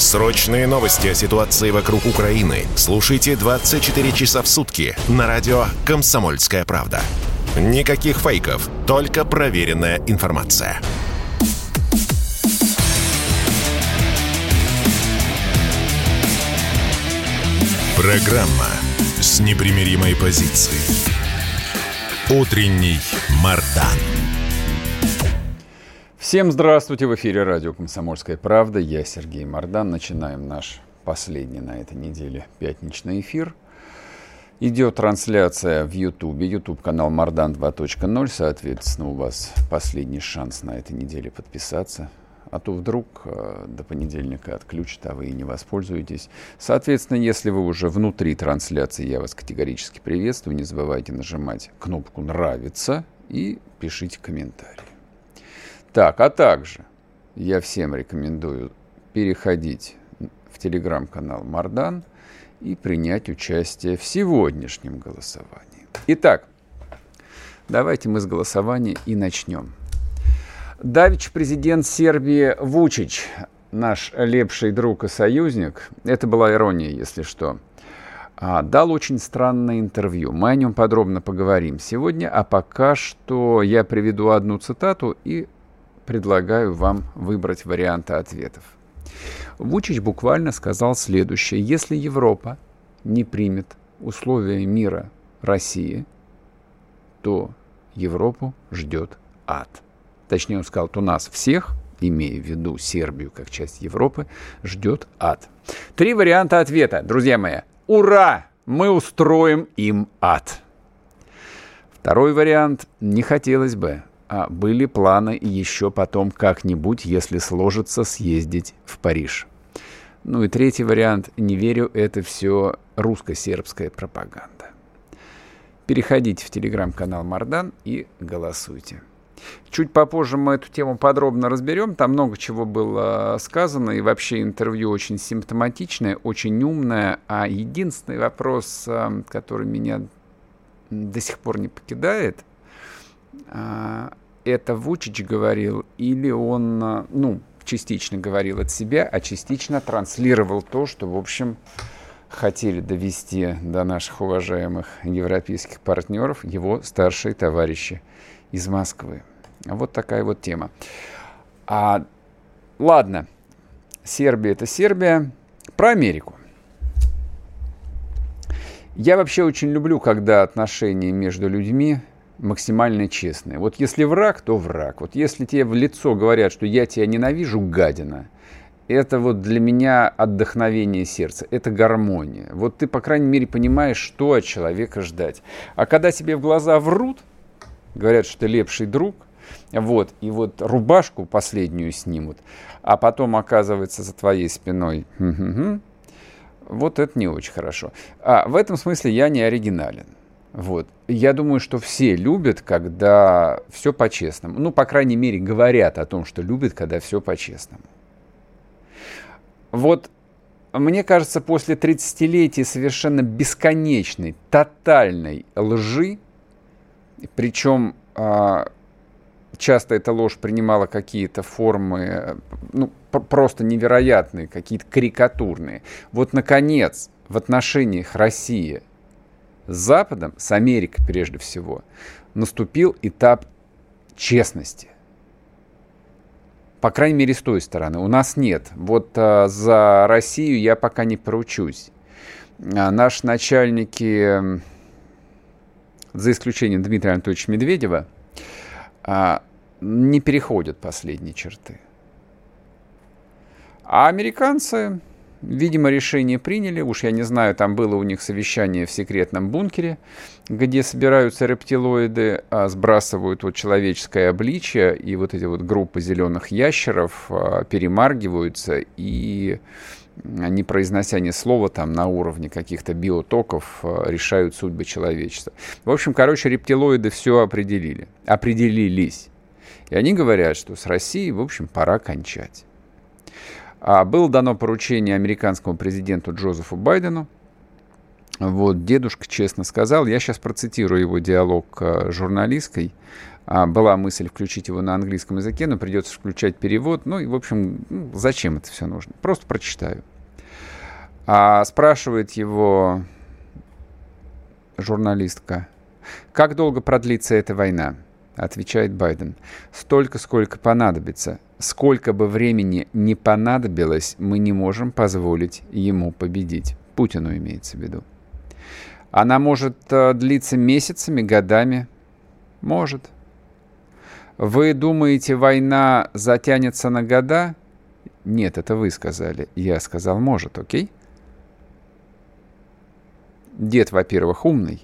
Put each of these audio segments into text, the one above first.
Срочные новости о ситуации вокруг Украины слушайте 24 часа в сутки на радио «Комсомольская правда». Никаких фейков, только проверенная информация. Программа с непримиримой позицией. Утренний Мардан. Всем здравствуйте! В эфире радио «Комсомольская правда». Я Сергей Мордан. Начинаем наш последний на этой неделе пятничный эфир. Идет трансляция в Ютубе. Ютуб канал Мардан 2.0. Соответственно, у вас последний шанс на этой неделе подписаться а то вдруг э, до понедельника отключат, а вы и не воспользуетесь. Соответственно, если вы уже внутри трансляции, я вас категорически приветствую. Не забывайте нажимать кнопку «Нравится» и пишите комментарии. Так, а также я всем рекомендую переходить в телеграм-канал Мардан и принять участие в сегодняшнем голосовании. Итак, давайте мы с голосования и начнем. Давич президент Сербии Вучич, наш лепший друг и союзник, это была ирония, если что, а, дал очень странное интервью. Мы о нем подробно поговорим сегодня, а пока что я приведу одну цитату и предлагаю вам выбрать варианты ответов. Вучич буквально сказал следующее. Если Европа не примет условия мира России, то Европу ждет ад точнее он сказал, то нас всех, имея в виду Сербию как часть Европы, ждет ад. Три варианта ответа, друзья мои. Ура! Мы устроим им ад. Второй вариант не хотелось бы, а были планы еще потом как-нибудь, если сложится, съездить в Париж. Ну и третий вариант, не верю, это все русско-сербская пропаганда. Переходите в телеграм-канал Мардан и голосуйте. Чуть попозже мы эту тему подробно разберем. Там много чего было сказано, и вообще интервью очень симптоматичное, очень умное. А единственный вопрос, э, который меня до сих пор не покидает, э, это Вучич говорил, или он, э, ну, частично говорил от себя, а частично транслировал то, что, в общем, хотели довести до наших уважаемых европейских партнеров его старшие товарищи из Москвы. Вот такая вот тема. А, ладно, Сербия это Сербия. Про Америку. Я вообще очень люблю, когда отношения между людьми максимально честные. Вот если враг, то враг. Вот если тебе в лицо говорят, что я тебя ненавижу, гадина, это вот для меня отдохновение сердца, это гармония. Вот ты, по крайней мере, понимаешь, что от человека ждать. А когда тебе в глаза врут, говорят, что ты лепший друг, вот, и вот рубашку последнюю снимут, а потом оказывается за твоей спиной, вот это не очень хорошо. А в этом смысле я не оригинален. Вот. Я думаю, что все любят, когда все по-честному. Ну, по крайней мере, говорят о том, что любят, когда все по-честному. Вот мне кажется, после 30-летия совершенно бесконечной, тотальной лжи, причем а, часто эта ложь принимала какие-то формы, ну, просто невероятные, какие-то карикатурные. Вот, наконец, в отношениях России с Западом, с Америкой прежде всего, наступил этап честности. По крайней мере, с той стороны. У нас нет. Вот а, за Россию я пока не проучусь. А, наши начальники, за исключением Дмитрия Анатольевича Медведева, а, не переходят последние черты. А американцы, видимо, решение приняли. Уж я не знаю, там было у них совещание в секретном бункере, где собираются рептилоиды, а сбрасывают вот человеческое обличие, и вот эти вот группы зеленых ящеров а, перемаргиваются и не произнося ни слова там на уровне каких-то биотоков, а, решают судьбы человечества. В общем, короче, рептилоиды все определили, определились. И они говорят, что с Россией, в общем, пора кончать. А было дано поручение американскому президенту Джозефу Байдену. Вот, дедушка честно сказал, я сейчас процитирую его диалог э, журналисткой. А, была мысль включить его на английском языке, но придется включать перевод. Ну и, в общем, ну, зачем это все нужно? Просто прочитаю. А, спрашивает его журналистка, как долго продлится эта война? Отвечает Байден. Столько, сколько понадобится. Сколько бы времени не понадобилось, мы не можем позволить ему победить. Путину имеется в виду. Она может э, длиться месяцами, годами. Может. Вы думаете, война затянется на года? Нет, это вы сказали. Я сказал, может, окей? Дед, во-первых, умный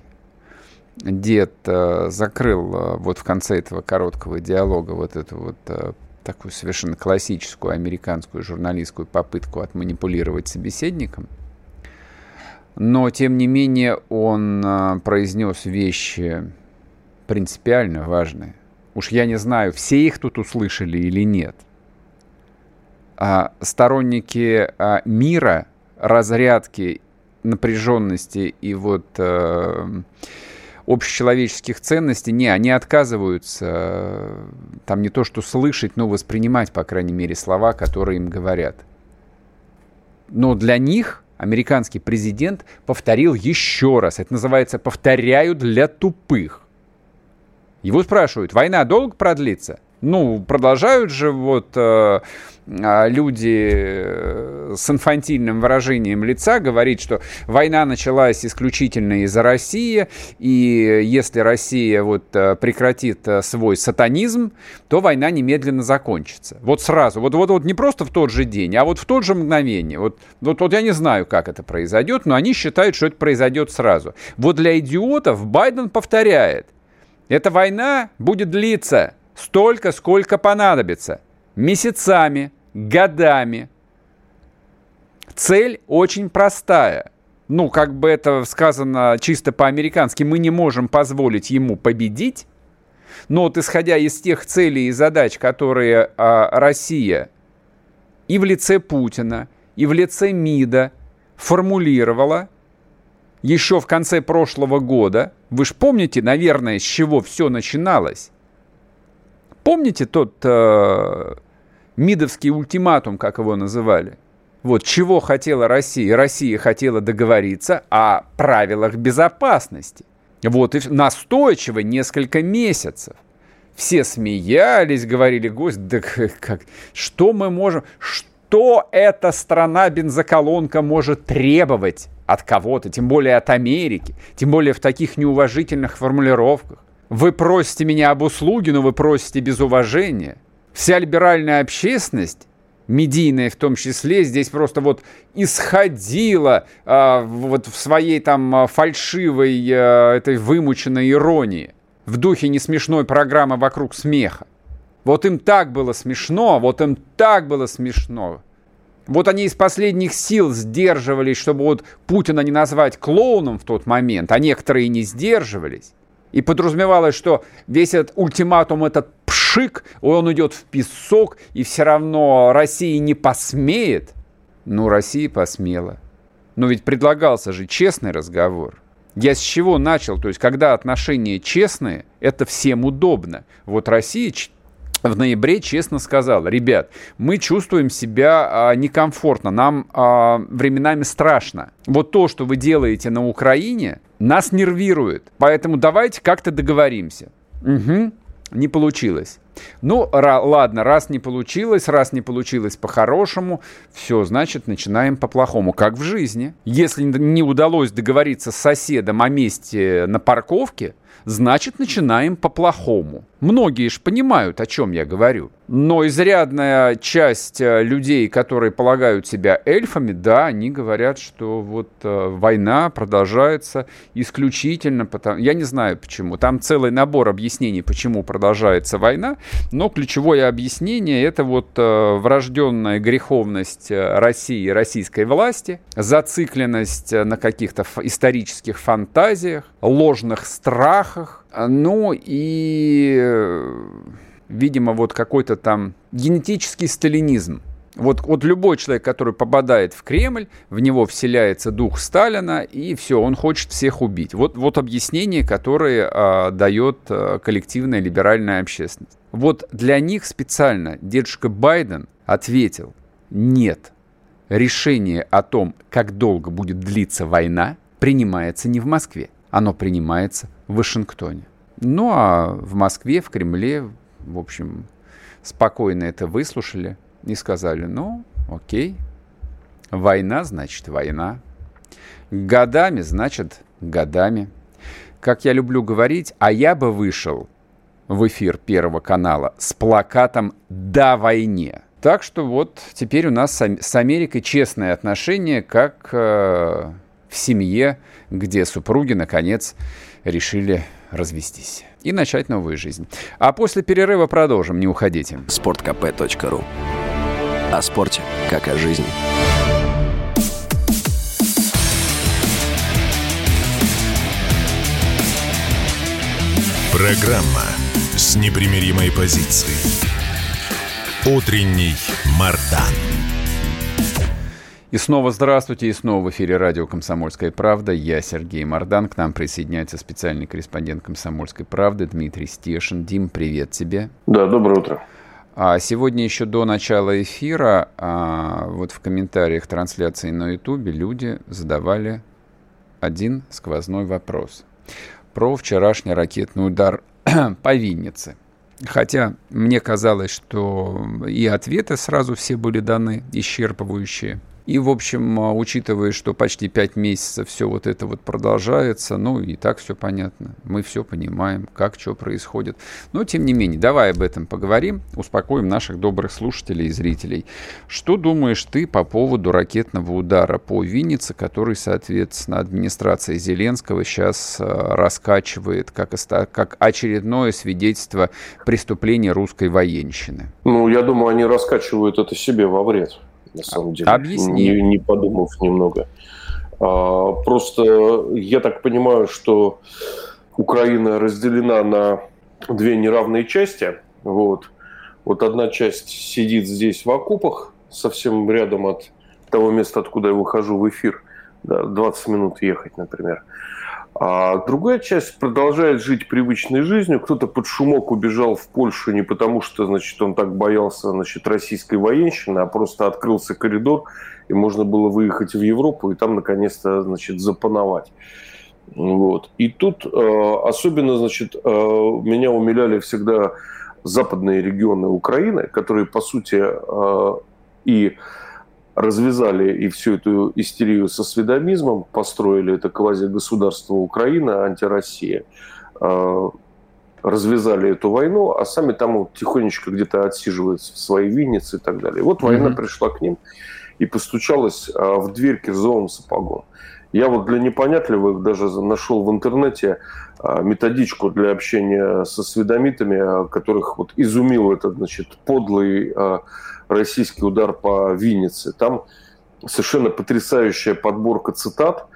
дед э, закрыл э, вот в конце этого короткого диалога вот эту вот э, такую совершенно классическую американскую журналистскую попытку отманипулировать собеседником. Но, тем не менее, он э, произнес вещи принципиально важные. Уж я не знаю, все их тут услышали или нет. А сторонники а, мира, разрядки, напряженности и вот э, общечеловеческих ценностей, не, они отказываются э, там не то что слышать, но воспринимать, по крайней мере, слова, которые им говорят. Но для них американский президент повторил еще раз. Это называется «повторяю для тупых». Его спрашивают, война долго продлится? Ну, продолжают же вот э, а, люди э, с инфантильным выражением лица говорить, что война началась исключительно из-за России, и если Россия вот э, прекратит э, свой сатанизм, то война немедленно закончится. Вот сразу, вот, вот, вот не просто в тот же день, а вот в тот же мгновение. Вот, вот, вот я не знаю, как это произойдет, но они считают, что это произойдет сразу. Вот для идиотов Байден повторяет, эта война будет длиться столько, сколько понадобится. Месяцами, годами. Цель очень простая. Ну, как бы это сказано чисто по-американски, мы не можем позволить ему победить. Но вот исходя из тех целей и задач, которые а, Россия и в лице Путина, и в лице МИДа формулировала еще в конце прошлого года, вы же помните, наверное, с чего все начиналось? Помните тот э, МИДовский ультиматум, как его называли? Вот чего хотела Россия? Россия хотела договориться о правилах безопасности. Вот и настойчиво несколько месяцев. Все смеялись, говорили, гость, да как, что мы можем, что эта страна-бензоколонка может требовать от кого-то, тем более от Америки, тем более в таких неуважительных формулировках. Вы просите меня об услуге, но вы просите без уважения. Вся либеральная общественность, медийная в том числе, здесь просто вот исходила э, вот в своей там а, фальшивой, э, этой вымученной иронии, в духе несмешной программы «Вокруг смеха». Вот им так было смешно, вот им так было смешно. Вот они из последних сил сдерживались, чтобы вот Путина не назвать клоуном в тот момент, а некоторые не сдерживались. И подразумевалось, что весь этот ультиматум, этот пшик, он идет в песок, и все равно Россия не посмеет. Ну, Россия посмела. Но ведь предлагался же честный разговор. Я с чего начал? То есть, когда отношения честные, это всем удобно. Вот Россия в ноябре честно сказала, ребят, мы чувствуем себя а, некомфортно, нам а, временами страшно. Вот то, что вы делаете на Украине, нас нервирует. Поэтому давайте как-то договоримся. Угу. Не получилось. Ну, ладно, раз не получилось, раз не получилось по-хорошему, все, значит, начинаем по-плохому, как в жизни. Если не удалось договориться с соседом о месте на парковке, значит, начинаем по-плохому. Многие же понимают, о чем я говорю. Но изрядная часть э, людей, которые полагают себя эльфами, да, они говорят, что вот э, война продолжается исключительно потому... Я не знаю почему. Там целый набор объяснений, почему продолжается война, но ключевое объяснение это вот э, врожденная греховность России и российской власти, зацикленность на каких-то исторических фантазиях, ложных страхах, ну и видимо, вот какой-то там генетический сталинизм. Вот, вот любой человек, который попадает в Кремль, в него вселяется дух Сталина, и все, он хочет всех убить. Вот, вот объяснение, которое а, дает а, коллективная либеральная общественность. Вот для них специально дедушка Байден ответил, нет, решение о том, как долго будет длиться война, принимается не в Москве, оно принимается в Вашингтоне. Ну а в Москве, в Кремле, в общем, спокойно это выслушали и сказали, ну, окей, война значит война, годами значит годами. Как я люблю говорить, а я бы вышел в эфир Первого канала с плакатом «Да войне». Так что вот теперь у нас с Америкой честные отношения, как э, в семье, где супруги, наконец, решили развестись и начать новую жизнь. А после перерыва продолжим, не уходите. sportkp.ru О спорте, как о жизни. Программа с непримиримой позицией. Утренний Мардан. И снова здравствуйте, и снова в эфире радио «Комсомольская правда». Я Сергей Мордан. К нам присоединяется специальный корреспондент «Комсомольской правды» Дмитрий Стешин. Дим, привет тебе. Да, доброе утро. А сегодня еще до начала эфира, а, вот в комментариях трансляции на Ютубе люди задавали один сквозной вопрос про вчерашний ракетный удар по Виннице. Хотя мне казалось, что и ответы сразу все были даны, исчерпывающие. И, в общем, а, учитывая, что почти пять месяцев все вот это вот продолжается, ну и так все понятно. Мы все понимаем, как что происходит. Но, тем не менее, давай об этом поговорим, успокоим наших добрых слушателей и зрителей. Что думаешь ты по поводу ракетного удара по Виннице, который, соответственно, администрация Зеленского сейчас а, раскачивает как, как очередное свидетельство преступления русской военщины? Ну, я думаю, они раскачивают это себе во вред на самом деле. Объясни. Не, не подумав немного. А, просто я так понимаю, что Украина разделена на две неравные части. Вот. Вот одна часть сидит здесь в окопах, совсем рядом от того места, откуда я выхожу в эфир. Да, 20 минут ехать, например. А другая часть продолжает жить привычной жизнью. Кто-то под шумок убежал в Польшу не потому, что значит, он так боялся значит, российской военщины, а просто открылся коридор, и можно было выехать в Европу и там наконец-то значит, запановать. Вот. И тут э, особенно значит, э, меня умиляли всегда западные регионы Украины, которые, по сути, э, и развязали и всю эту истерию со сведомизмом, построили это квази-государство Украина, антироссия, а, развязали эту войну, а сами там вот тихонечко где-то отсиживаются в своей Виннице и так далее. Вот война mm-hmm. пришла к ним и постучалась а, в дверь кирзовым сапогом. Я вот для непонятливых даже нашел в интернете а, методичку для общения со сведомитами, которых вот изумил этот, значит, подлый российский удар по Виннице. Там совершенно потрясающая подборка цитат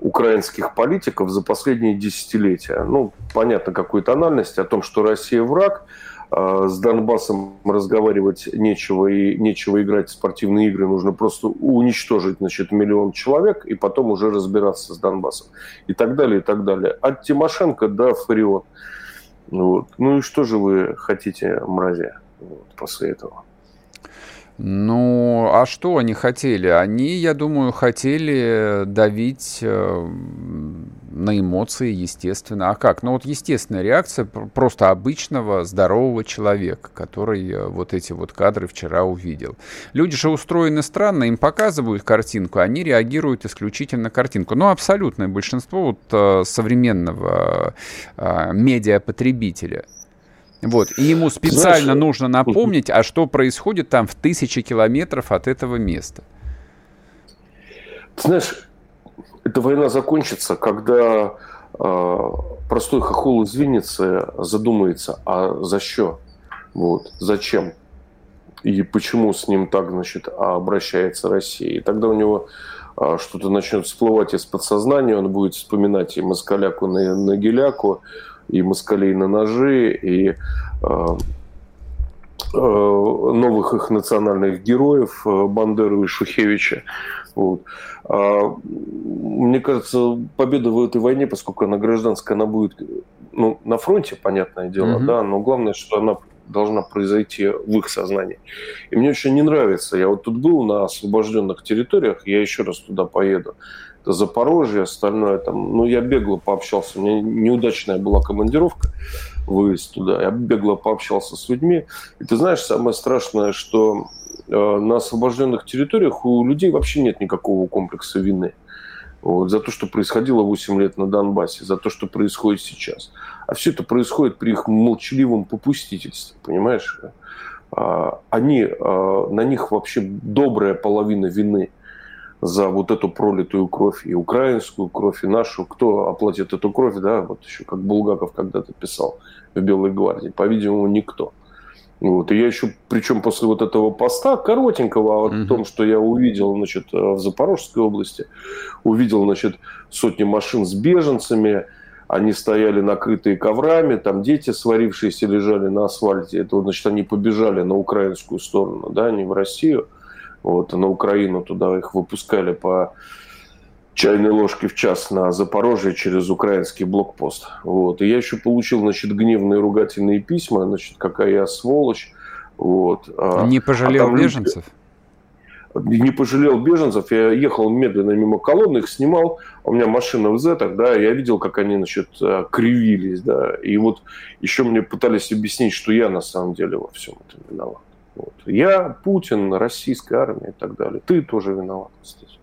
украинских политиков за последние десятилетия. Ну, понятно, какой тональности о том, что Россия враг, а с Донбассом разговаривать нечего и нечего играть в спортивные игры, нужно просто уничтожить значит, миллион человек и потом уже разбираться с Донбассом. И так далее, и так далее. От Тимошенко до Фарион. Вот. Ну и что же вы хотите, мрази, вот, после этого? Ну, а что они хотели? Они, я думаю, хотели давить э, на эмоции, естественно. А как? Ну вот естественная реакция просто обычного здорового человека, который э, вот эти вот кадры вчера увидел. Люди же устроены странно, им показывают картинку, они реагируют исключительно на картинку. Ну, абсолютное большинство вот э, современного медиапотребителя. Вот. И ему специально Знаешь, нужно напомнить, а что происходит там в тысячи километров от этого места. Ты знаешь, эта война закончится, когда э, простой хохол из Винницы задумается, а за что? Вот, зачем? И почему с ним так, значит, обращается Россия? И тогда у него э, что-то начнет всплывать из подсознания, он будет вспоминать и москаляку на, на геляку, и москалей на ножи, и э, э, новых их национальных героев э, Бандеру и Шухевича. Вот. А, мне кажется, победа в этой войне, поскольку она гражданская, она будет ну, на фронте, понятное дело, угу. да, но главное, что она должна произойти в их сознании. И мне очень не нравится. Я вот тут был на освобожденных территориях, я еще раз туда поеду. Это Запорожье, остальное там. Ну, я бегло пообщался. У меня неудачная была командировка, выезд туда. Я бегло пообщался с людьми. И ты знаешь, самое страшное, что Э, на освобожденных территориях у людей вообще нет никакого комплекса вины. Вот, за то, что происходило 8 лет на Донбассе, за то, что происходит сейчас. А все это происходит при их молчаливом попустительстве, понимаешь? А, они, а, на них вообще добрая половина вины за вот эту пролитую кровь, и украинскую кровь, и нашу. Кто оплатит эту кровь, да, вот еще как Булгаков когда-то писал в Белой гвардии. По-видимому, никто. Вот. И я еще, причем после вот этого поста коротенького о том, что я увидел значит, э, в Запорожской области, увидел значит, сотни машин с беженцами, они стояли накрытые коврами, там дети сварившиеся лежали на асфальте. Это значит, они побежали на украинскую сторону, да, не в Россию, вот, а на Украину туда их выпускали по чайной ложки в час на Запорожье через украинский блокпост. Вот. И я еще получил, значит, гневные ругательные письма, значит, какая я сволочь. Вот. А, Не пожалел а беженцев? не пожалел беженцев, я ехал медленно мимо колонны, их снимал, у меня машина в Зетах, да, я видел, как они, значит, а, кривились, да, и вот еще мне пытались объяснить, что я на самом деле во всем этом виноват. Вот. Я, Путин, российская армия и так далее. Ты тоже виноват, кстати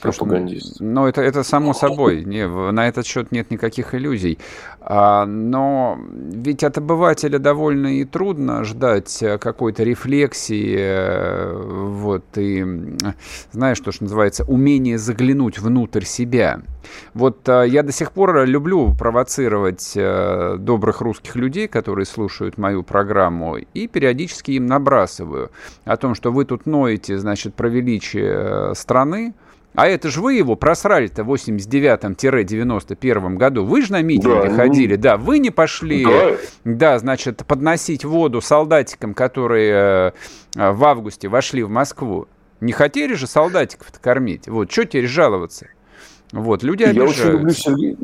пропагандист. Ну, это, это само собой, не, на этот счет нет никаких иллюзий. А, но ведь от обывателя довольно и трудно ждать э, какой-то рефлексии, э, вот, и, знаешь, что, что называется, умение заглянуть внутрь себя. Вот а, я до сих пор люблю провоцировать а, добрых русских людей, которые слушают мою программу, и периодически им набрасываю о том, что вы тут ноете, значит, про величие страны, а это же вы его просрали-то в 89-91 году. Вы же на митинге да, ходили, ну, да. Вы не пошли, да. да, значит, подносить воду солдатикам, которые э, в августе вошли в Москву. Не хотели же солдатиков-то кормить? Вот, что теперь жаловаться? Вот, люди Я очень люблю, Сергей,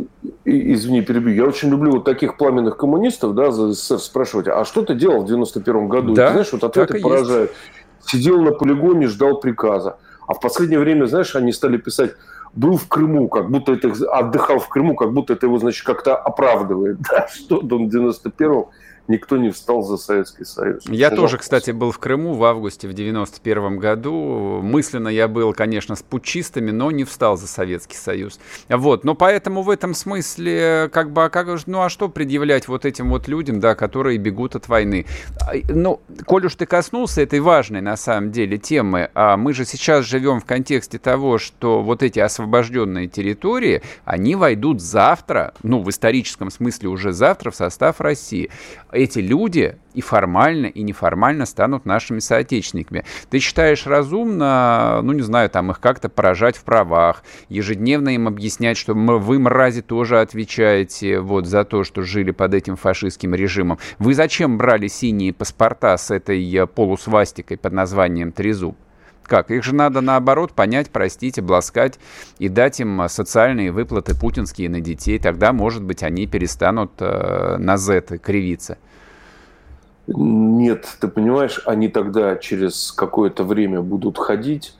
извини, перебью, я очень люблю вот таких пламенных коммунистов, да, за СССР спрашивать, а что ты делал в 91 году? Да, ты знаешь, вот ответы поражают. Есть. Сидел на полигоне, ждал приказа. А в последнее время, знаешь, они стали писать был в Крыму, как будто это отдыхал в Крыму, как будто это его, значит, как-то оправдывает. Да, что он в 91-м никто не встал за Советский Союз. Я Очень тоже, кстати, был в Крыму в августе в 91 году. Мысленно я был, конечно, с путчистами, но не встал за Советский Союз. Вот, но поэтому в этом смысле, как бы, а как, ну а что предъявлять вот этим вот людям, да, которые бегут от войны? А, ну, коль уж ты коснулся этой важной, на самом деле, темы, а мы же сейчас живем в контексте того, что вот эти освобожденные территории, они войдут завтра, ну, в историческом смысле уже завтра в состав России эти люди и формально, и неформально станут нашими соотечественниками. Ты считаешь разумно, ну, не знаю, там их как-то поражать в правах, ежедневно им объяснять, что вы, мрази, тоже отвечаете вот за то, что жили под этим фашистским режимом. Вы зачем брали синие паспорта с этой э, полусвастикой под названием «Трезуб»? Как? Их же надо наоборот понять, простить, обласкать и дать им э, социальные выплаты путинские на детей. Тогда, может быть, они перестанут э, на Z кривиться. Нет, ты понимаешь, они тогда через какое-то время будут ходить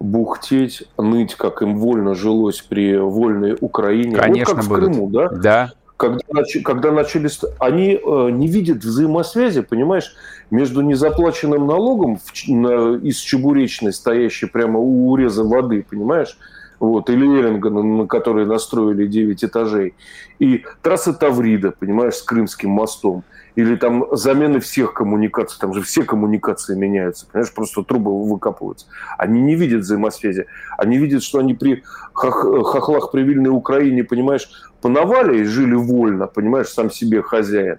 бухтеть, ныть, как им вольно жилось при вольной Украине. Конечно, вот как будут. в Крыму, да? Да. Когда, когда начали... Они э, не видят взаимосвязи, понимаешь, между незаплаченным налогом из Чебуречной, стоящей прямо у уреза воды, понимаешь, вот, или Эрингона, на который настроили 9 этажей, и трасса Таврида, понимаешь, с Крымским мостом, или там замены всех коммуникаций, там же все коммуникации меняются, понимаешь, просто трубы выкапываются. Они не видят взаимосвязи. Они видят, что они при хох, хохлах при Украине, понимаешь, понавали и жили вольно, понимаешь, сам себе хозяин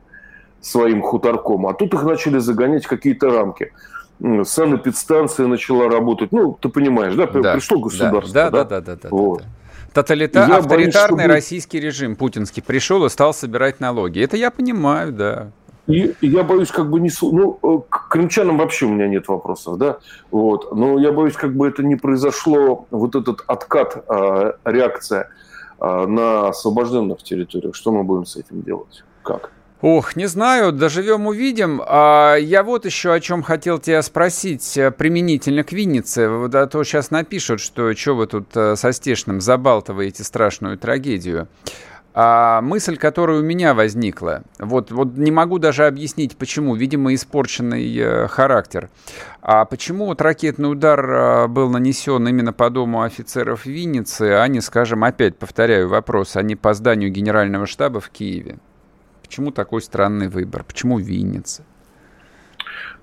своим хуторком, а тут их начали загонять в какие-то рамки. Санэпидстанция начала работать. Ну, ты понимаешь, да? Да, Пришло государство. Да, да, да, да, да. да, Вот. да. Тоталита... Я Авторитарный боюсь, что российский режим путинский пришел и стал собирать налоги. Это я понимаю, да. И я боюсь, как бы не... Ну, э, к крымчанам вообще у меня нет вопросов, да? Вот. Но я боюсь, как бы это не произошло, вот этот откат, э, реакция э, на освобожденных территориях. Что мы будем с этим делать? Как? Ох, не знаю, доживем увидим. А я вот еще о чем хотел тебя спросить э, применительно к Виннице. Вот, а то сейчас напишут, что что вы тут э, со Стешным забалтываете страшную трагедию. А мысль, которая у меня возникла, вот, вот не могу даже объяснить, почему, видимо, испорченный э, характер. А почему вот ракетный удар э, был нанесен именно по дому офицеров Винницы, а не, скажем, опять повторяю вопрос, а не по зданию генерального штаба в Киеве? Почему такой странный выбор? Почему Винница?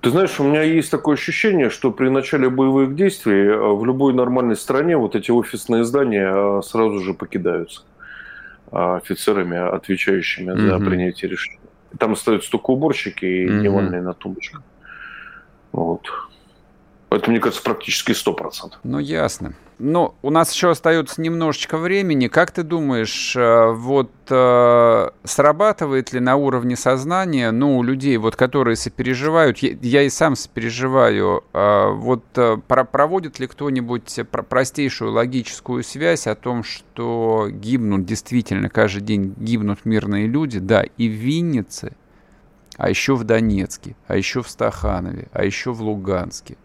Ты знаешь, у меня есть такое ощущение, что при начале боевых действий э, в любой нормальной стране вот эти офисные здания э, сразу же покидаются э, офицерами, отвечающими за Мгм. принятие решений. Там остаются только уборщики и дневальные на тумбочках. Вот. Это, мне кажется, практически 100%. Ну, ясно. Но у нас еще остается немножечко времени. Как ты думаешь, э, вот э, срабатывает ли на уровне сознания, ну, у людей, вот, которые сопереживают, я, я и сам сопереживаю, э, вот э, про- проводит ли кто-нибудь про- простейшую логическую связь о том, что гибнут действительно каждый день гибнут мирные люди, да, и в Виннице, а еще в Донецке, а еще в Стаханове, а еще в Луганске.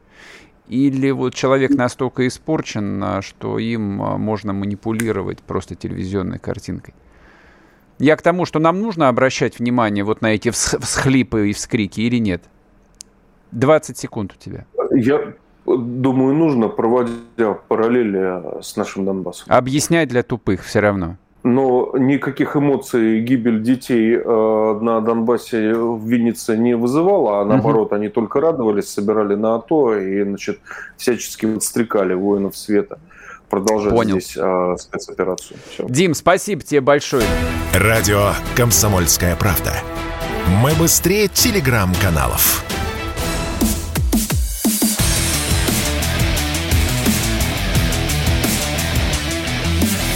Или вот человек настолько испорчен, а, что им а, можно манипулировать просто телевизионной картинкой. Я к тому, что нам нужно обращать внимание вот на эти вс- всхлипы и вскрики или нет? 20 секунд у тебя. Я думаю, нужно, проводя параллели с нашим Донбассом. Объяснять для тупых все равно. Но никаких эмоций гибель детей э, на Донбассе в Виннице не вызывала, а наоборот, они только радовались, собирали на АТО и значит, всячески подстрекали воинов света продолжать Понял. здесь э, спецоперацию. Всё. Дим, спасибо тебе большое. Радио «Комсомольская правда». Мы быстрее телеграм-каналов.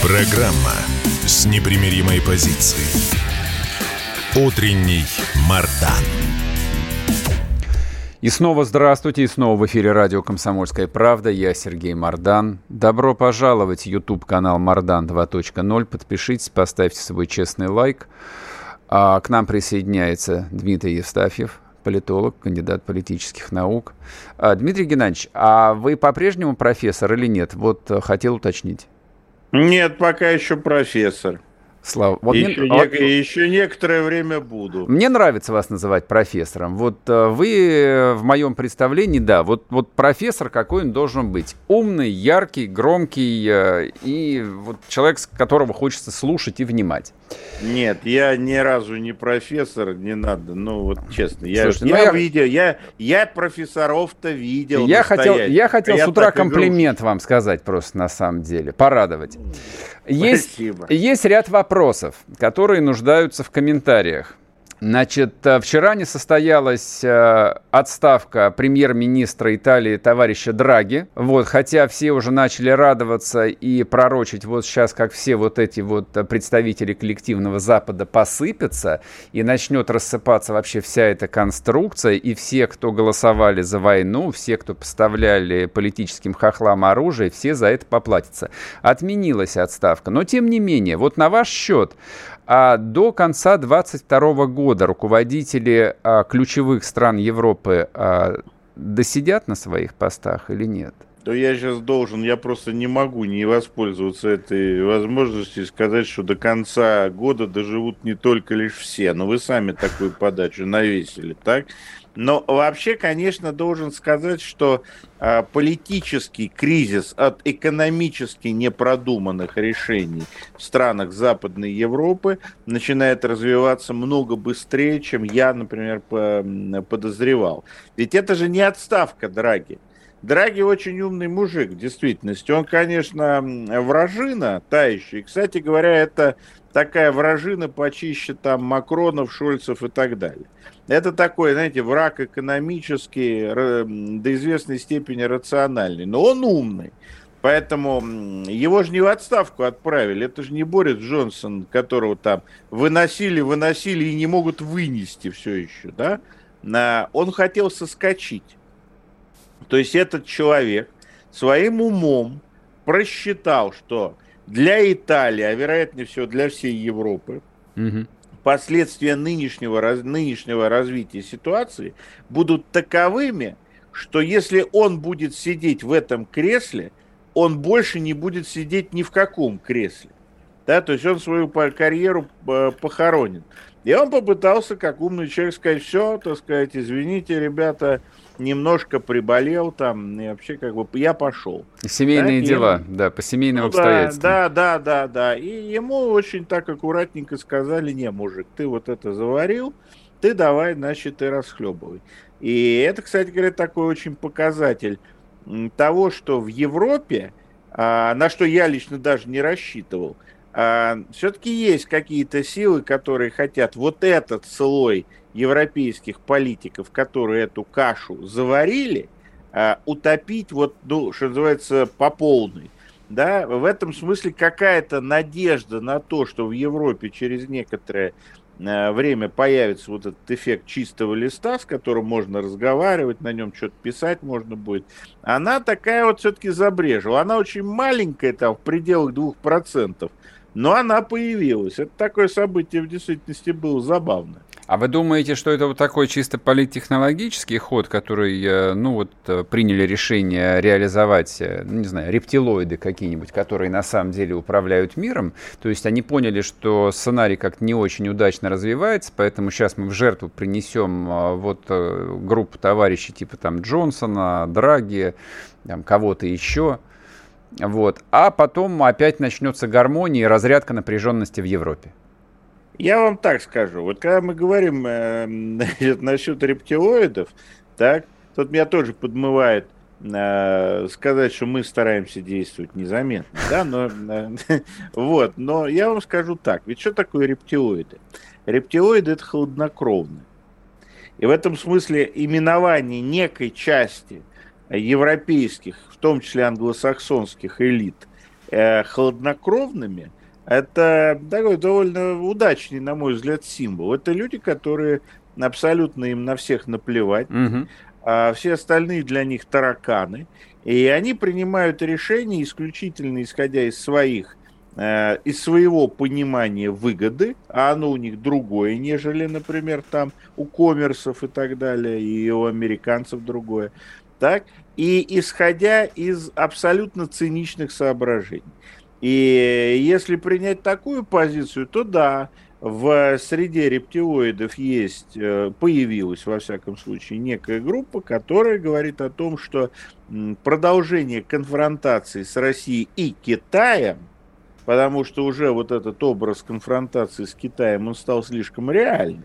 Программа с непримиримой позицией. Утренний Мардан. И снова здравствуйте, и снова в эфире радио «Комсомольская правда». Я Сергей Мордан. Добро пожаловать в YouTube-канал «Мордан 2.0». Подпишитесь, поставьте свой честный лайк. А к нам присоединяется Дмитрий Евстафьев, политолог, кандидат политических наук. А, Дмитрий Геннадьевич, а вы по-прежнему профессор или нет? Вот э, хотел уточнить. Нет, пока еще профессор. Слава. Вот еще, мне- не- вот- еще некоторое время буду. Мне нравится вас называть профессором. Вот э, вы э, в моем представлении, да, вот, вот профессор какой он должен быть. Умный, яркий, громкий э, и вот человек, с которого хочется слушать и внимать. Нет, я ни разу не профессор, не надо. Ну вот честно, я, Слушайте, я ну я- видел, я, я профессоров-то видел. я хотел, я хотел А с утра комплимент вам сказать просто на самом деле, порадовать. Есть, Спасибо. есть ряд вопросов, которые нуждаются в комментариях. Значит, э, вчера не состоялась э, отставка премьер-министра Италии товарища Драги. Вот, хотя все уже начали радоваться и пророчить, вот сейчас как все вот эти вот э, представители коллективного Запада посыпятся, и начнет рассыпаться вообще вся эта конструкция, и все, кто голосовали за войну, все, кто поставляли политическим хохлам оружие, все за это поплатятся. Отменилась отставка. Но тем не менее, вот на ваш счет, до конца 2022 года руководители а, ключевых стран Европы а, досидят на своих постах или нет? то я сейчас должен, я просто не могу не воспользоваться этой возможностью и сказать, что до конца года доживут не только лишь все. Но вы сами такую подачу навесили, так? Но вообще, конечно, должен сказать, что э, политический кризис от экономически непродуманных решений в странах Западной Европы начинает развиваться много быстрее, чем я, например, по, подозревал. Ведь это же не отставка, Драги. Драги очень умный мужик, в действительности. Он, конечно, вражина тающий. Кстати говоря, это такая вражина почище там Макронов, Шольцев и так далее. Это такой, знаете, враг экономический, до известной степени рациональный. Но он умный. Поэтому его же не в отставку отправили. Это же не Борис Джонсон, которого там выносили, выносили и не могут вынести все еще. Да? Он хотел соскочить. То есть этот человек своим умом просчитал, что для Италии, а вероятнее всего для всей Европы, угу. последствия нынешнего, нынешнего развития ситуации будут таковыми, что если он будет сидеть в этом кресле, он больше не будет сидеть ни в каком кресле. Да, то есть он свою карьеру э, похоронит. И он попытался, как умный человек, сказать, все, так сказать, извините, ребята, немножко приболел там, и вообще как бы я пошел. Семейные да, дела, ему, да, по семейным ну, обстоятельствам. Да, да, да, да. И ему очень так аккуратненько сказали, не, мужик, ты вот это заварил, ты давай, значит, ты расхлебывай. И это, кстати говоря, такой очень показатель того, что в Европе, а, на что я лично даже не рассчитывал, а, все-таки есть какие-то силы, которые хотят вот этот слой европейских политиков, которые эту кашу заварили, а, утопить вот, ну, что называется, по полной. Да, в этом смысле какая-то надежда на то, что в Европе через некоторое а, время появится вот этот эффект чистого листа, с которым можно разговаривать, на нем что-то писать можно будет, она такая вот все-таки забрежила. Она очень маленькая, там, в пределах 2%, но она появилась. Это такое событие в действительности было забавное. А вы думаете, что это вот такой чисто политтехнологический ход, который, э, ну вот, э, приняли решение реализовать, э, ну, не знаю, рептилоиды какие-нибудь, которые на самом деле управляют миром? То есть они поняли, что сценарий как-то не очень удачно развивается, поэтому сейчас мы в жертву принесем вот группу товарищей типа там Джонсона, Драги, там, кого-то еще. Вот. А потом опять начнется гармония и разрядка напряженности в Европе. Я вам так скажу. Вот когда мы говорим э, насчет рептилоидов, так, тут меня тоже подмывает э, сказать, что мы стараемся действовать незаметно, да, но э, вот, но я вам скажу так, ведь что такое рептилоиды? Рептилоиды это холоднокровные. И в этом смысле именование некой части европейских, в том числе англосаксонских элит, холоднокровными – это такой довольно удачный, на мой взгляд, символ. Это люди, которые абсолютно им на всех наплевать, угу. а все остальные для них тараканы. И они принимают решения исключительно исходя из своих э, из своего понимания выгоды, а оно у них другое, нежели, например, там у коммерсов и так далее, и у американцев другое. Так? И исходя из абсолютно циничных соображений. И если принять такую позицию, то да, в среде рептилоидов есть, э, появилась, во всяком случае, некая группа, которая говорит о том, что продолжение конфронтации с Россией и Китаем, потому что уже вот этот образ конфронтации с Китаем, он стал слишком реальный,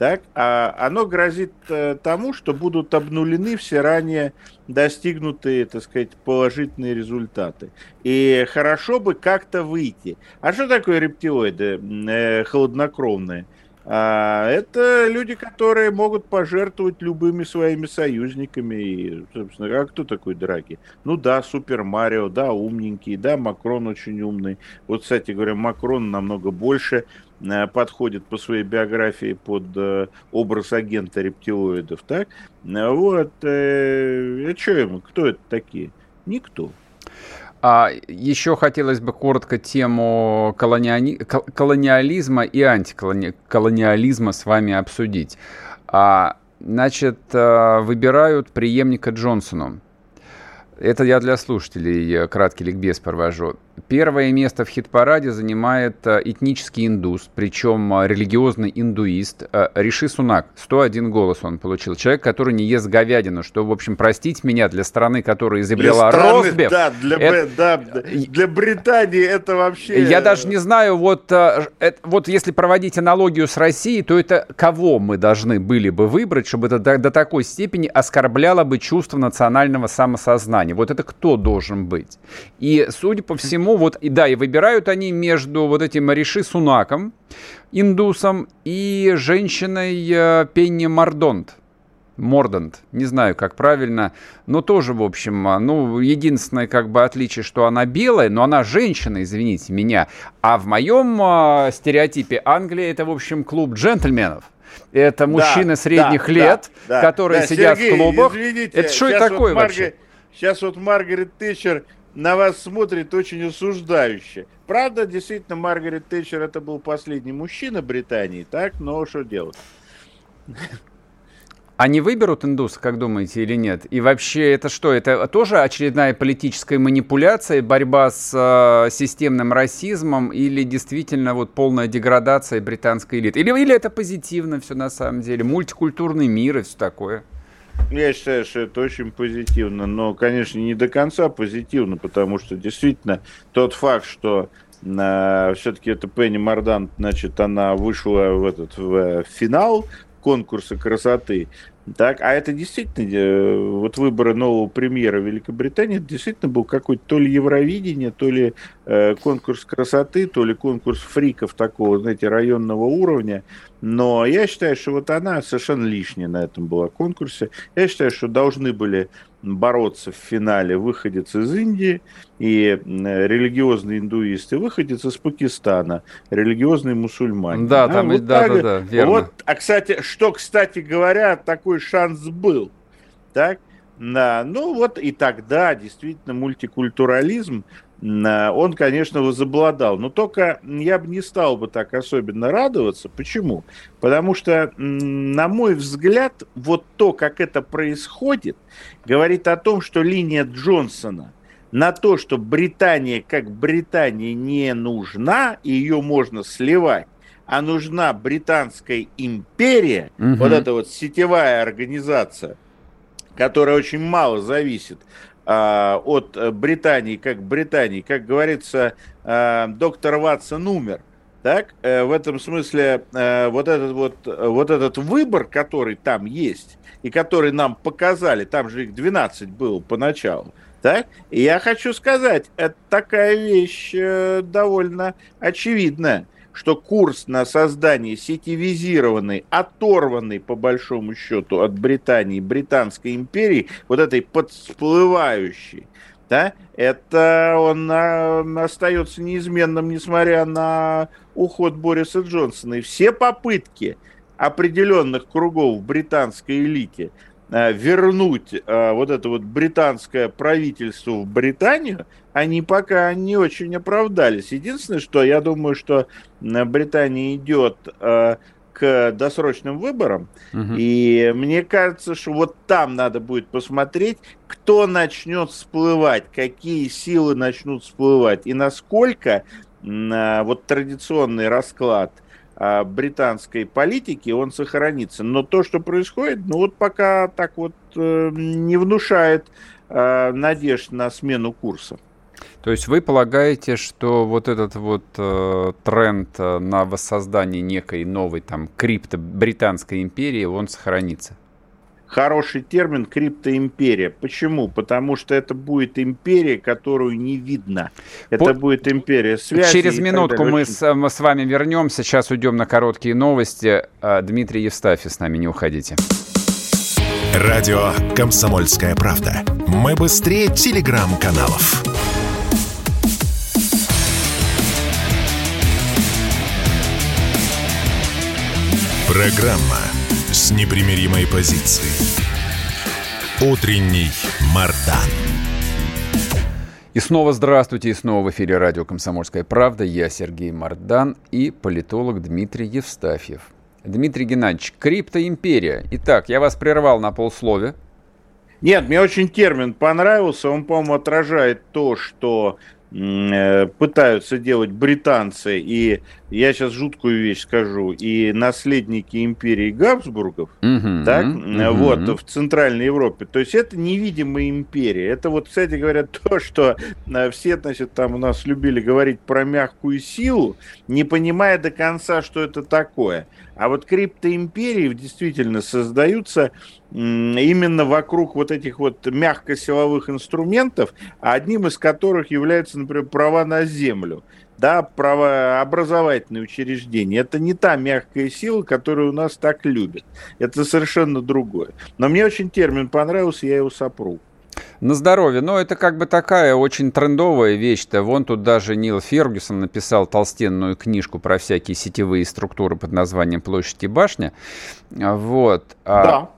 так, а оно грозит э, тому, что будут обнулены все ранее достигнутые, так сказать, положительные результаты. И хорошо бы как-то выйти. А что такое рептилоиды э, холоднокровные? А, это люди, которые могут пожертвовать любыми своими союзниками. И, собственно, а кто такой Драги? Ну да, Супер Марио, да, умненький, да, Макрон очень умный. Вот, кстати говоря, Макрон намного больше подходит по своей биографии под э, образ агента рептилоидов, так? Э, вот, э, что ему, кто это такие? Никто. А еще хотелось бы коротко тему колониали... колониализма и антиколониализма с вами обсудить. А, значит, выбирают преемника Джонсону. Это я для слушателей э, краткий ликбез провожу. Первое место в хит-параде занимает э, этнический индус, причем э, религиозный индуист Риши Сунак. 101 голос он получил. Человек, который не ест говядину, что, в общем, простить меня, для страны, которая изобрела для страны. Да, для, это, да, для Британии это вообще... Я даже не знаю, вот, это, вот если проводить аналогию с Россией, то это кого мы должны были бы выбрать, чтобы это до, до такой степени оскорбляло бы чувство национального самосознания. Вот это кто должен быть? И, судя по всему, вот, и да, и выбирают они между вот этим Риши Сунаком, индусом, и женщиной э, Пенни Мардонт. Мордант, не знаю, как правильно, но тоже, в общем, а, ну, единственное, как бы, отличие, что она белая, но она женщина, извините меня, а в моем э, стереотипе Англия это, в общем, клуб джентльменов. Это мужчины да, средних да, лет, да, которые да, сидят Сергей, в клубах. Извините, это что это такое вот вообще? Марга... Сейчас вот Маргарет Тэтчер на вас смотрит очень осуждающе. Правда, действительно, Маргарет Тэтчер это был последний мужчина Британии, так? Но что делать? Они выберут индуса, как думаете, или нет? И вообще это что? Это тоже очередная политическая манипуляция, борьба с э, системным расизмом или действительно вот полная деградация британской элиты? Или, или это позитивно все на самом деле? Мультикультурный мир и все такое? Я считаю, что это очень позитивно, но, конечно, не до конца позитивно, потому что действительно тот факт, что э, все-таки это Пенни Мардан, значит, она вышла в этот в финал конкурса красоты, так, а это действительно, э, вот выборы нового премьера Великобритании, это действительно был какой-то то ли Евровидение, то ли э, конкурс красоты, то ли конкурс фриков такого, знаете, районного уровня. Но я считаю, что вот она совершенно лишняя на этом была конкурсе. Я считаю, что должны были бороться в финале выходец из Индии и религиозный индуист, и выходец из Пакистана, религиозный мусульманин. Да, а, там, вот да, так, да, да, верно. Вот, а, кстати, что, кстати говоря, такой шанс был, так? Да, ну вот и тогда действительно мультикультурализм он, конечно, возобладал. Но только я бы не стал бы так особенно радоваться. Почему? Потому что, на мой взгляд, вот то, как это происходит, говорит о том, что линия Джонсона на то, что Британия как Британия не нужна, и ее можно сливать, а нужна Британская империя, угу. вот эта вот сетевая организация, которая очень мало зависит а, от Британии, как Британии, как говорится, а, доктор Ватсон умер. Так, э, в этом смысле э, вот этот вот, вот этот выбор, который там есть, и который нам показали, там же их 12 было поначалу, так? И я хочу сказать, это такая вещь э, довольно очевидная что курс на создание сетевизированной, оторванной по большому счету от Британии, Британской империи, вот этой подсплывающей, да, это он а, остается неизменным, несмотря на уход Бориса Джонсона. И все попытки определенных кругов в британской элите вернуть а, вот это вот британское правительство в Британию, они пока не очень оправдались. Единственное, что я думаю, что Британия идет э, к досрочным выборам, угу. и мне кажется, что вот там надо будет посмотреть, кто начнет всплывать, какие силы начнут всплывать, и насколько э, вот традиционный расклад э, британской политики, он сохранится. Но то, что происходит, ну вот пока так вот не внушает надежд на смену курса. То есть вы полагаете, что вот этот вот э, тренд э, на воссоздание некой новой там крипто-британской империи, он сохранится? Хороший термин криптоимперия. Почему? Потому что это будет империя, которую не видно. Это По... будет империя связи. Через минутку мы с, мы с вами вернемся. Сейчас уйдем на короткие новости. А, Дмитрий Евстафий с нами, не уходите. Радио «Комсомольская правда». Мы быстрее телеграм-каналов. Программа с непримиримой позицией. Утренний Мардан. И снова здравствуйте, и снова в эфире радио «Комсомольская правда». Я Сергей Мардан и политолог Дмитрий Евстафьев. Дмитрий Геннадьевич, криптоимперия. Итак, я вас прервал на полсловия. Нет, мне очень термин понравился. Он, по-моему, отражает то, что Э, пытаются делать британцы, и я сейчас жуткую вещь скажу, и наследники империи Габсбургов, uh-huh, так, uh-huh. вот, в Центральной Европе. То есть это невидимая империя. Это вот, кстати говоря, то, что э, все, значит, там у нас любили говорить про мягкую силу, не понимая до конца, что это такое. А вот криптоимперии действительно создаются именно вокруг вот этих вот мягкосиловых инструментов, одним из которых является, например, права на землю да, правообразовательные учреждения. Это не та мягкая сила, которую у нас так любят. Это совершенно другое. Но мне очень термин понравился, я его сопру. На здоровье. Но это как бы такая очень трендовая вещь-то. Вон тут даже Нил Фергюсон написал толстенную книжку про всякие сетевые структуры под названием «Площадь и башня». Вот. А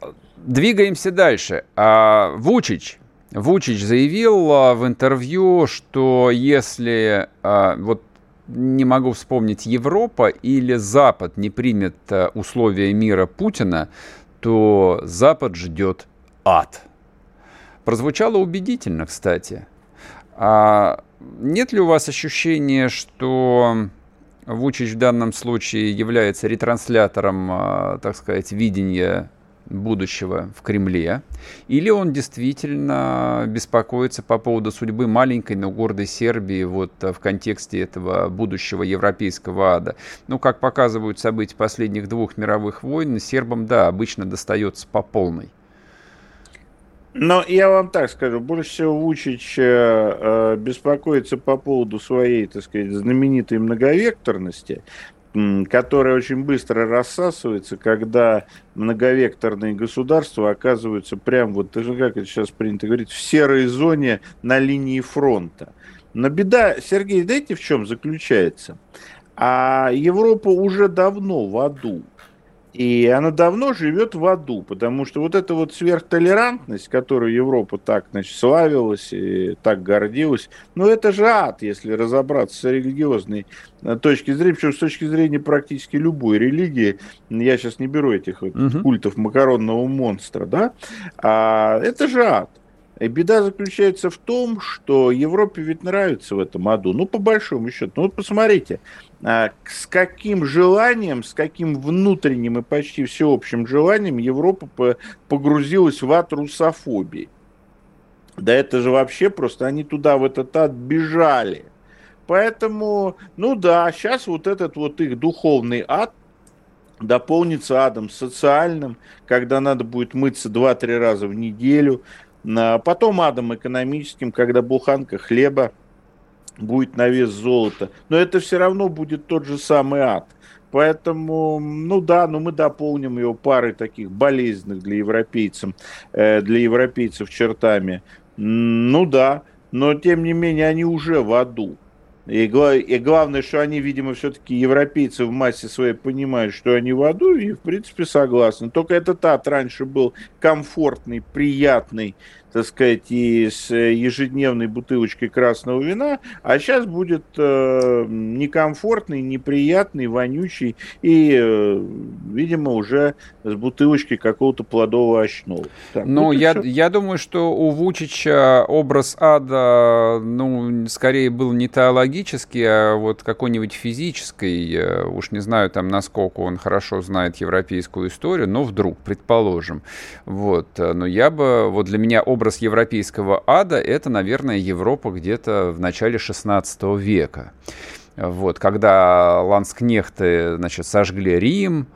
да. Двигаемся дальше. А, Вучич. Вучич заявил а, в интервью, что если вот не могу вспомнить, Европа или Запад не примет условия мира Путина, то Запад ждет ад. Прозвучало убедительно, кстати. А нет ли у вас ощущения, что Вучич в данном случае является ретранслятором, а, так сказать, видения будущего в Кремле, или он действительно беспокоится по поводу судьбы маленькой, но гордой Сербии вот в контексте этого будущего европейского ада. Ну, как показывают события последних двух мировых войн, сербам, да, обычно достается по полной. Но я вам так скажу, больше всего Вучич э, э, беспокоится по поводу своей, так сказать, знаменитой многовекторности, которая очень быстро рассасывается, когда многовекторные государства оказываются прям вот, как это сейчас принято говорить, в серой зоне на линии фронта. Но беда, Сергей, знаете, в чем заключается? А Европа уже давно в аду. И она давно живет в аду, потому что вот эта вот сверхтолерантность, которую Европа так значит, славилась и так гордилась, ну это же ад, если разобраться с религиозной э, точки зрения, причем с точки зрения практически любой религии, я сейчас не беру этих вот угу. культов макаронного монстра, да, а это же ад. Беда заключается в том, что Европе ведь нравится в этом аду. Ну, по большому счету. Ну, вот посмотрите, а, с каким желанием, с каким внутренним и почти всеобщим желанием Европа погрузилась в ад русофобии. Да это же вообще просто они туда, в этот ад, бежали. Поэтому, ну да, сейчас вот этот вот их духовный ад дополнится адом социальным, когда надо будет мыться 2-3 раза в неделю, Потом адом экономическим, когда буханка хлеба будет на вес золота. Но это все равно будет тот же самый ад. Поэтому, ну да, но мы дополним его парой таких болезненных для европейцев, э, для европейцев чертами. Ну да, но тем не менее они уже в аду. И, и главное, что они, видимо, все-таки европейцы в массе своей понимают, что они в аду, и, в принципе, согласны. Только этот ад раньше был комфортный, приятный, так сказать, и с ежедневной бутылочкой красного вина, а сейчас будет э, некомфортный, неприятный, вонючий и, э, видимо, уже с бутылочкой какого-то плодового очного. Так, ну, я, я думаю, что у Вучича образ ада, ну, скорее был не теологический, а вот какой-нибудь физический. Э, уж не знаю, там, насколько он хорошо знает европейскую историю, но вдруг, предположим. Вот. Э, но я бы, вот для меня образ образ европейского ада – это, наверное, Европа где-то в начале 16 века. Вот, когда ланскнехты, значит, сожгли Рим,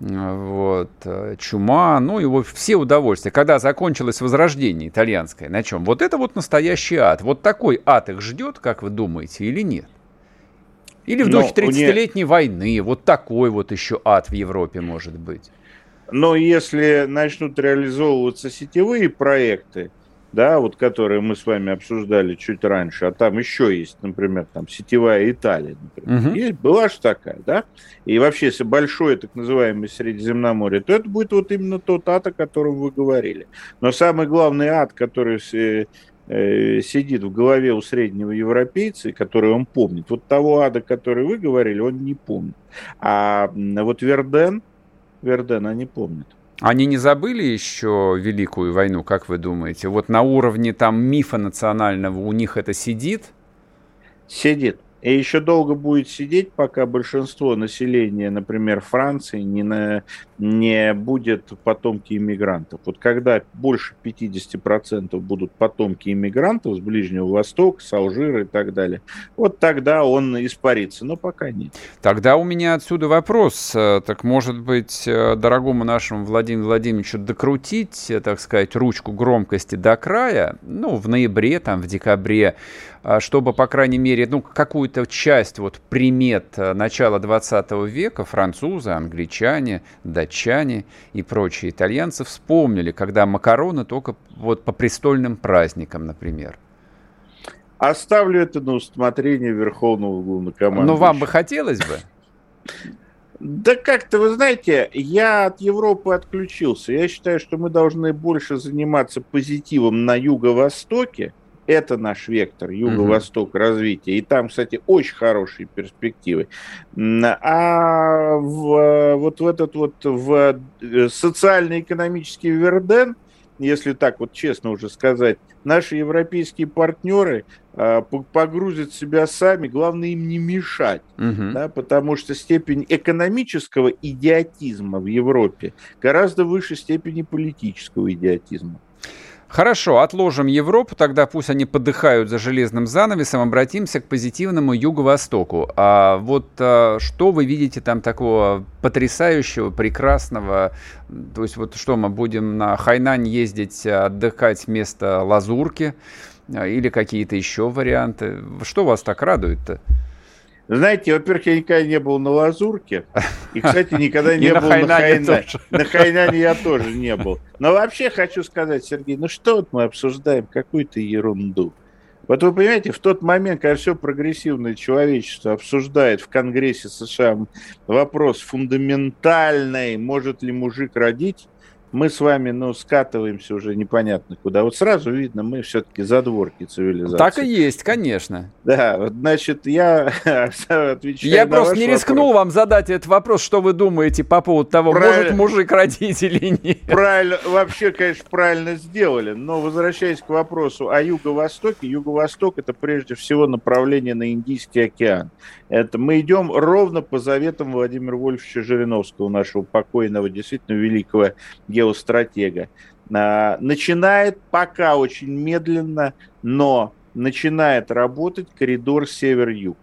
вот, чума, ну и вот все удовольствия. Когда закончилось возрождение итальянское, на чем? Вот это вот настоящий ад. Вот такой ад их ждет, как вы думаете, или нет? Или в духе 30-летней не... войны, вот такой вот еще ад в Европе может быть. Но если начнут реализовываться сетевые проекты, да, вот которые мы с вами обсуждали чуть раньше, а там еще есть, например, там сетевая Италия, например, угу. есть, была же такая, да, и вообще, если большое так называемое Средиземноморье, то это будет вот именно тот ад, о котором вы говорили. Но самый главный ад, который э, сидит в голове у среднего европейца, который он помнит, вот того ада, который вы говорили, он не помнит. А вот Верден, Верден они помнят. Они не забыли еще Великую войну, как вы думаете? Вот на уровне там мифа национального у них это сидит? Сидит. И еще долго будет сидеть, пока большинство населения, например, Франции, не, на, не будет потомки иммигрантов. Вот когда больше 50% будут потомки иммигрантов с Ближнего Востока, с Алжира и так далее, вот тогда он испарится, но пока нет. Тогда у меня отсюда вопрос. Так может быть, дорогому нашему Владимиру Владимировичу докрутить, так сказать, ручку громкости до края, ну, в ноябре, там, в декабре, чтобы, по крайней мере, ну, какую-то часть вот примет э, начала 20 века французы, англичане, датчане и прочие итальянцы вспомнили, когда макароны только вот по престольным праздникам, например. Оставлю это на усмотрение Верховного Главнокомандующего. Но вам бы хотелось бы? Да как-то, вы знаете, я от Европы отключился. Я считаю, что мы должны больше заниматься позитивом на Юго-Востоке, это наш вектор юго-восток развития. И там, кстати, очень хорошие перспективы. А в, вот в этот вот в э, социально-экономический Верден, если так вот честно уже сказать, наши европейские партнеры э, погрузят себя сами, главное им не мешать, угу. да, потому что степень экономического идиотизма в Европе гораздо выше степени политического идиотизма. Хорошо, отложим Европу, тогда пусть они подыхают за железным занавесом, обратимся к позитивному Юго-Востоку. А вот а, что вы видите там такого потрясающего, прекрасного? То есть вот что, мы будем на Хайнань ездить, отдыхать вместо Лазурки а, или какие-то еще варианты? Что вас так радует-то? Знаете, во-первых, я никогда не был на Лазурке. И, кстати, никогда не был на Хайнане. На Хайнане я тоже не был. Но вообще хочу сказать, Сергей, ну что вот мы обсуждаем? Какую-то ерунду. Вот вы понимаете, в тот момент, когда все прогрессивное человечество обсуждает в Конгрессе США вопрос фундаментальный, может ли мужик родить, мы с вами, ну, скатываемся уже непонятно куда. Вот сразу видно, мы все-таки задворки цивилизации. Так и есть, конечно. Да, значит, я отвечаю Я просто не рискнул вопрос. вам задать этот вопрос, что вы думаете по поводу того, правильно, может мужик родить или нет. Правильно, вообще, конечно, правильно сделали. Но возвращаясь к вопросу о Юго-Востоке, Юго-Восток это прежде всего направление на Индийский океан. Это мы идем ровно по заветам Владимира Вольфовича Жириновского, нашего покойного, действительно великого геостратега. А, начинает пока очень медленно, но начинает работать коридор север-юг.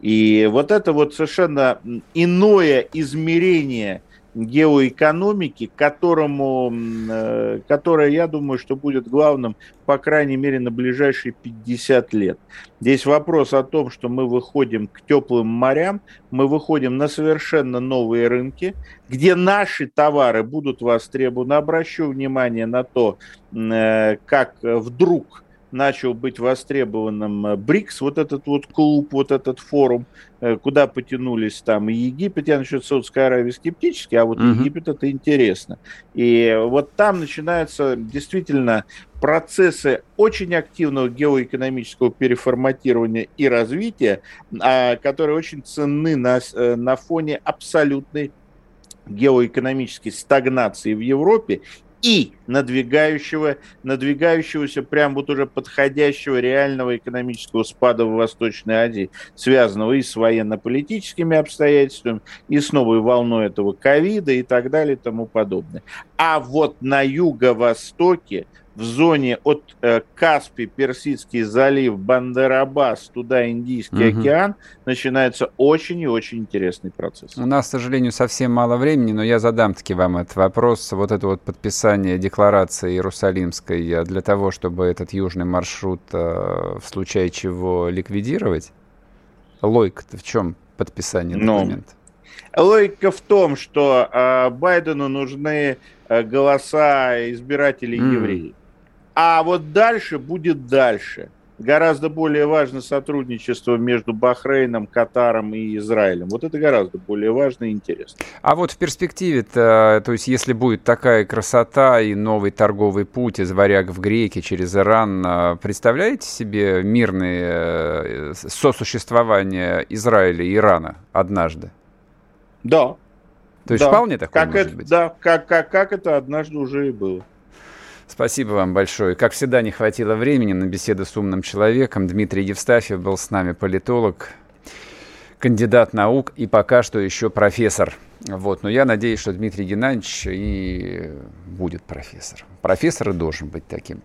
И вот это вот совершенно иное измерение геоэкономики, которому, э, которое, я думаю, что будет главным, по крайней мере, на ближайшие 50 лет. Здесь вопрос о том, что мы выходим к теплым морям, мы выходим на совершенно новые рынки, где наши товары будут востребованы. Обращу внимание на то, э, как вдруг начал быть востребованным э, БРИКС, вот этот вот клуб, вот этот форум, э, куда потянулись там и Египет, я насчет Саудовской Аравии скептически, а вот угу. Египет это интересно. И вот там начинаются действительно процессы очень активного геоэкономического переформатирования и развития, а, которые очень ценны на, э, на фоне абсолютной геоэкономической стагнации в Европе и надвигающего, надвигающегося прям вот уже подходящего реального экономического спада в Восточной Азии, связанного и с военно-политическими обстоятельствами, и с новой волной этого ковида и так далее и тому подобное. А вот на юго-востоке в зоне от э, Каспий, Персидский залив, Бандерабас, туда Индийский угу. океан, начинается очень и очень интересный процесс. У нас, к сожалению, совсем мало времени, но я задам таки вам этот вопрос. Вот это вот подписание декларации Иерусалимской э, для того, чтобы этот южный маршрут э, в случае чего ликвидировать. Логика-то в чем подписание документа? Логика в том, что э, Байдену нужны э, голоса избирателей mm. евреев. А вот дальше будет дальше. Гораздо более важно сотрудничество между Бахрейном, Катаром и Израилем. Вот это гораздо более важно и интересно. А вот в перспективе-то, то есть если будет такая красота и новый торговый путь из варяг в греки через Иран, а, представляете себе мирное э, сосуществование Израиля и Ирана однажды? Да, То есть да. вполне такое как может это, быть? Да, как, как, как это однажды уже и было. Спасибо вам большое. Как всегда, не хватило времени на беседу с умным человеком. Дмитрий Евстафьев был с нами политолог, кандидат наук и пока что еще профессор. Вот. Но я надеюсь, что Дмитрий Геннадьевич и будет профессором. Профессор и должен быть таким.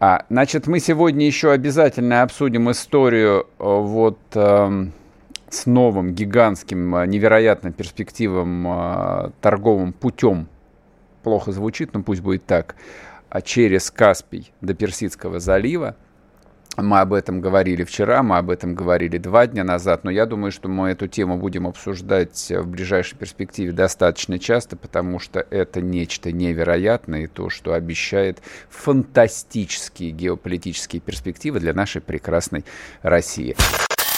А, значит, мы сегодня еще обязательно обсудим историю э, вот э, с новым гигантским, э, невероятно перспективным э, торговым путем. Плохо звучит, но пусть будет так через Каспий до Персидского залива. Мы об этом говорили вчера, мы об этом говорили два дня назад, но я думаю, что мы эту тему будем обсуждать в ближайшей перспективе достаточно часто, потому что это нечто невероятное, и то, что обещает фантастические геополитические перспективы для нашей прекрасной России.